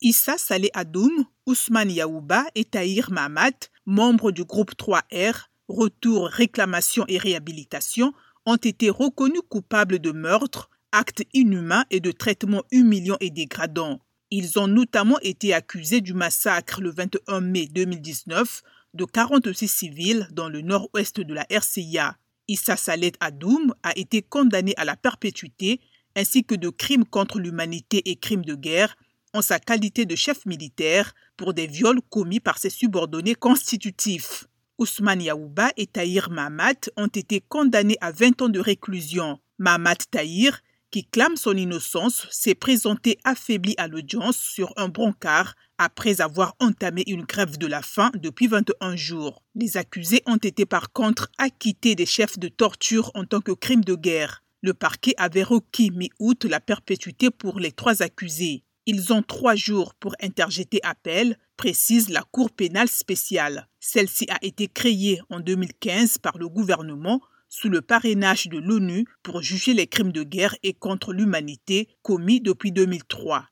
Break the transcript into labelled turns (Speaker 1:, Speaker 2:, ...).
Speaker 1: Issa Saleh Adoum, Ousmane Yaouba et Tahir Mahamat, membres du groupe 3R, Retour, Réclamation et Réhabilitation, ont été reconnus coupables de meurtre, actes inhumains et de traitements humiliants et dégradants. Ils ont notamment été accusés du massacre le 21 mai 2019 de 46 civils dans le nord-ouest de la RCIA. Issa Salet Adoum a été condamné à la perpétuité ainsi que de crimes contre l'humanité et crimes de guerre en sa qualité de chef militaire pour des viols commis par ses subordonnés constitutifs. Ousmane Yaouba et Tahir Mahamat ont été condamnés à 20 ans de réclusion. Mahamat Tahir, qui clame son innocence, s'est présenté affaibli à l'audience sur un brancard après avoir entamé une grève de la faim depuis 21 jours. Les accusés ont été par contre acquittés des chefs de torture en tant que crime de guerre. Le parquet avait requis mi-août la perpétuité pour les trois accusés. Ils ont trois jours pour interjeter appel, précise la Cour pénale spéciale. Celle-ci a été créée en 2015 par le gouvernement sous le parrainage de l'ONU pour juger les crimes de guerre et contre l'humanité commis depuis 2003.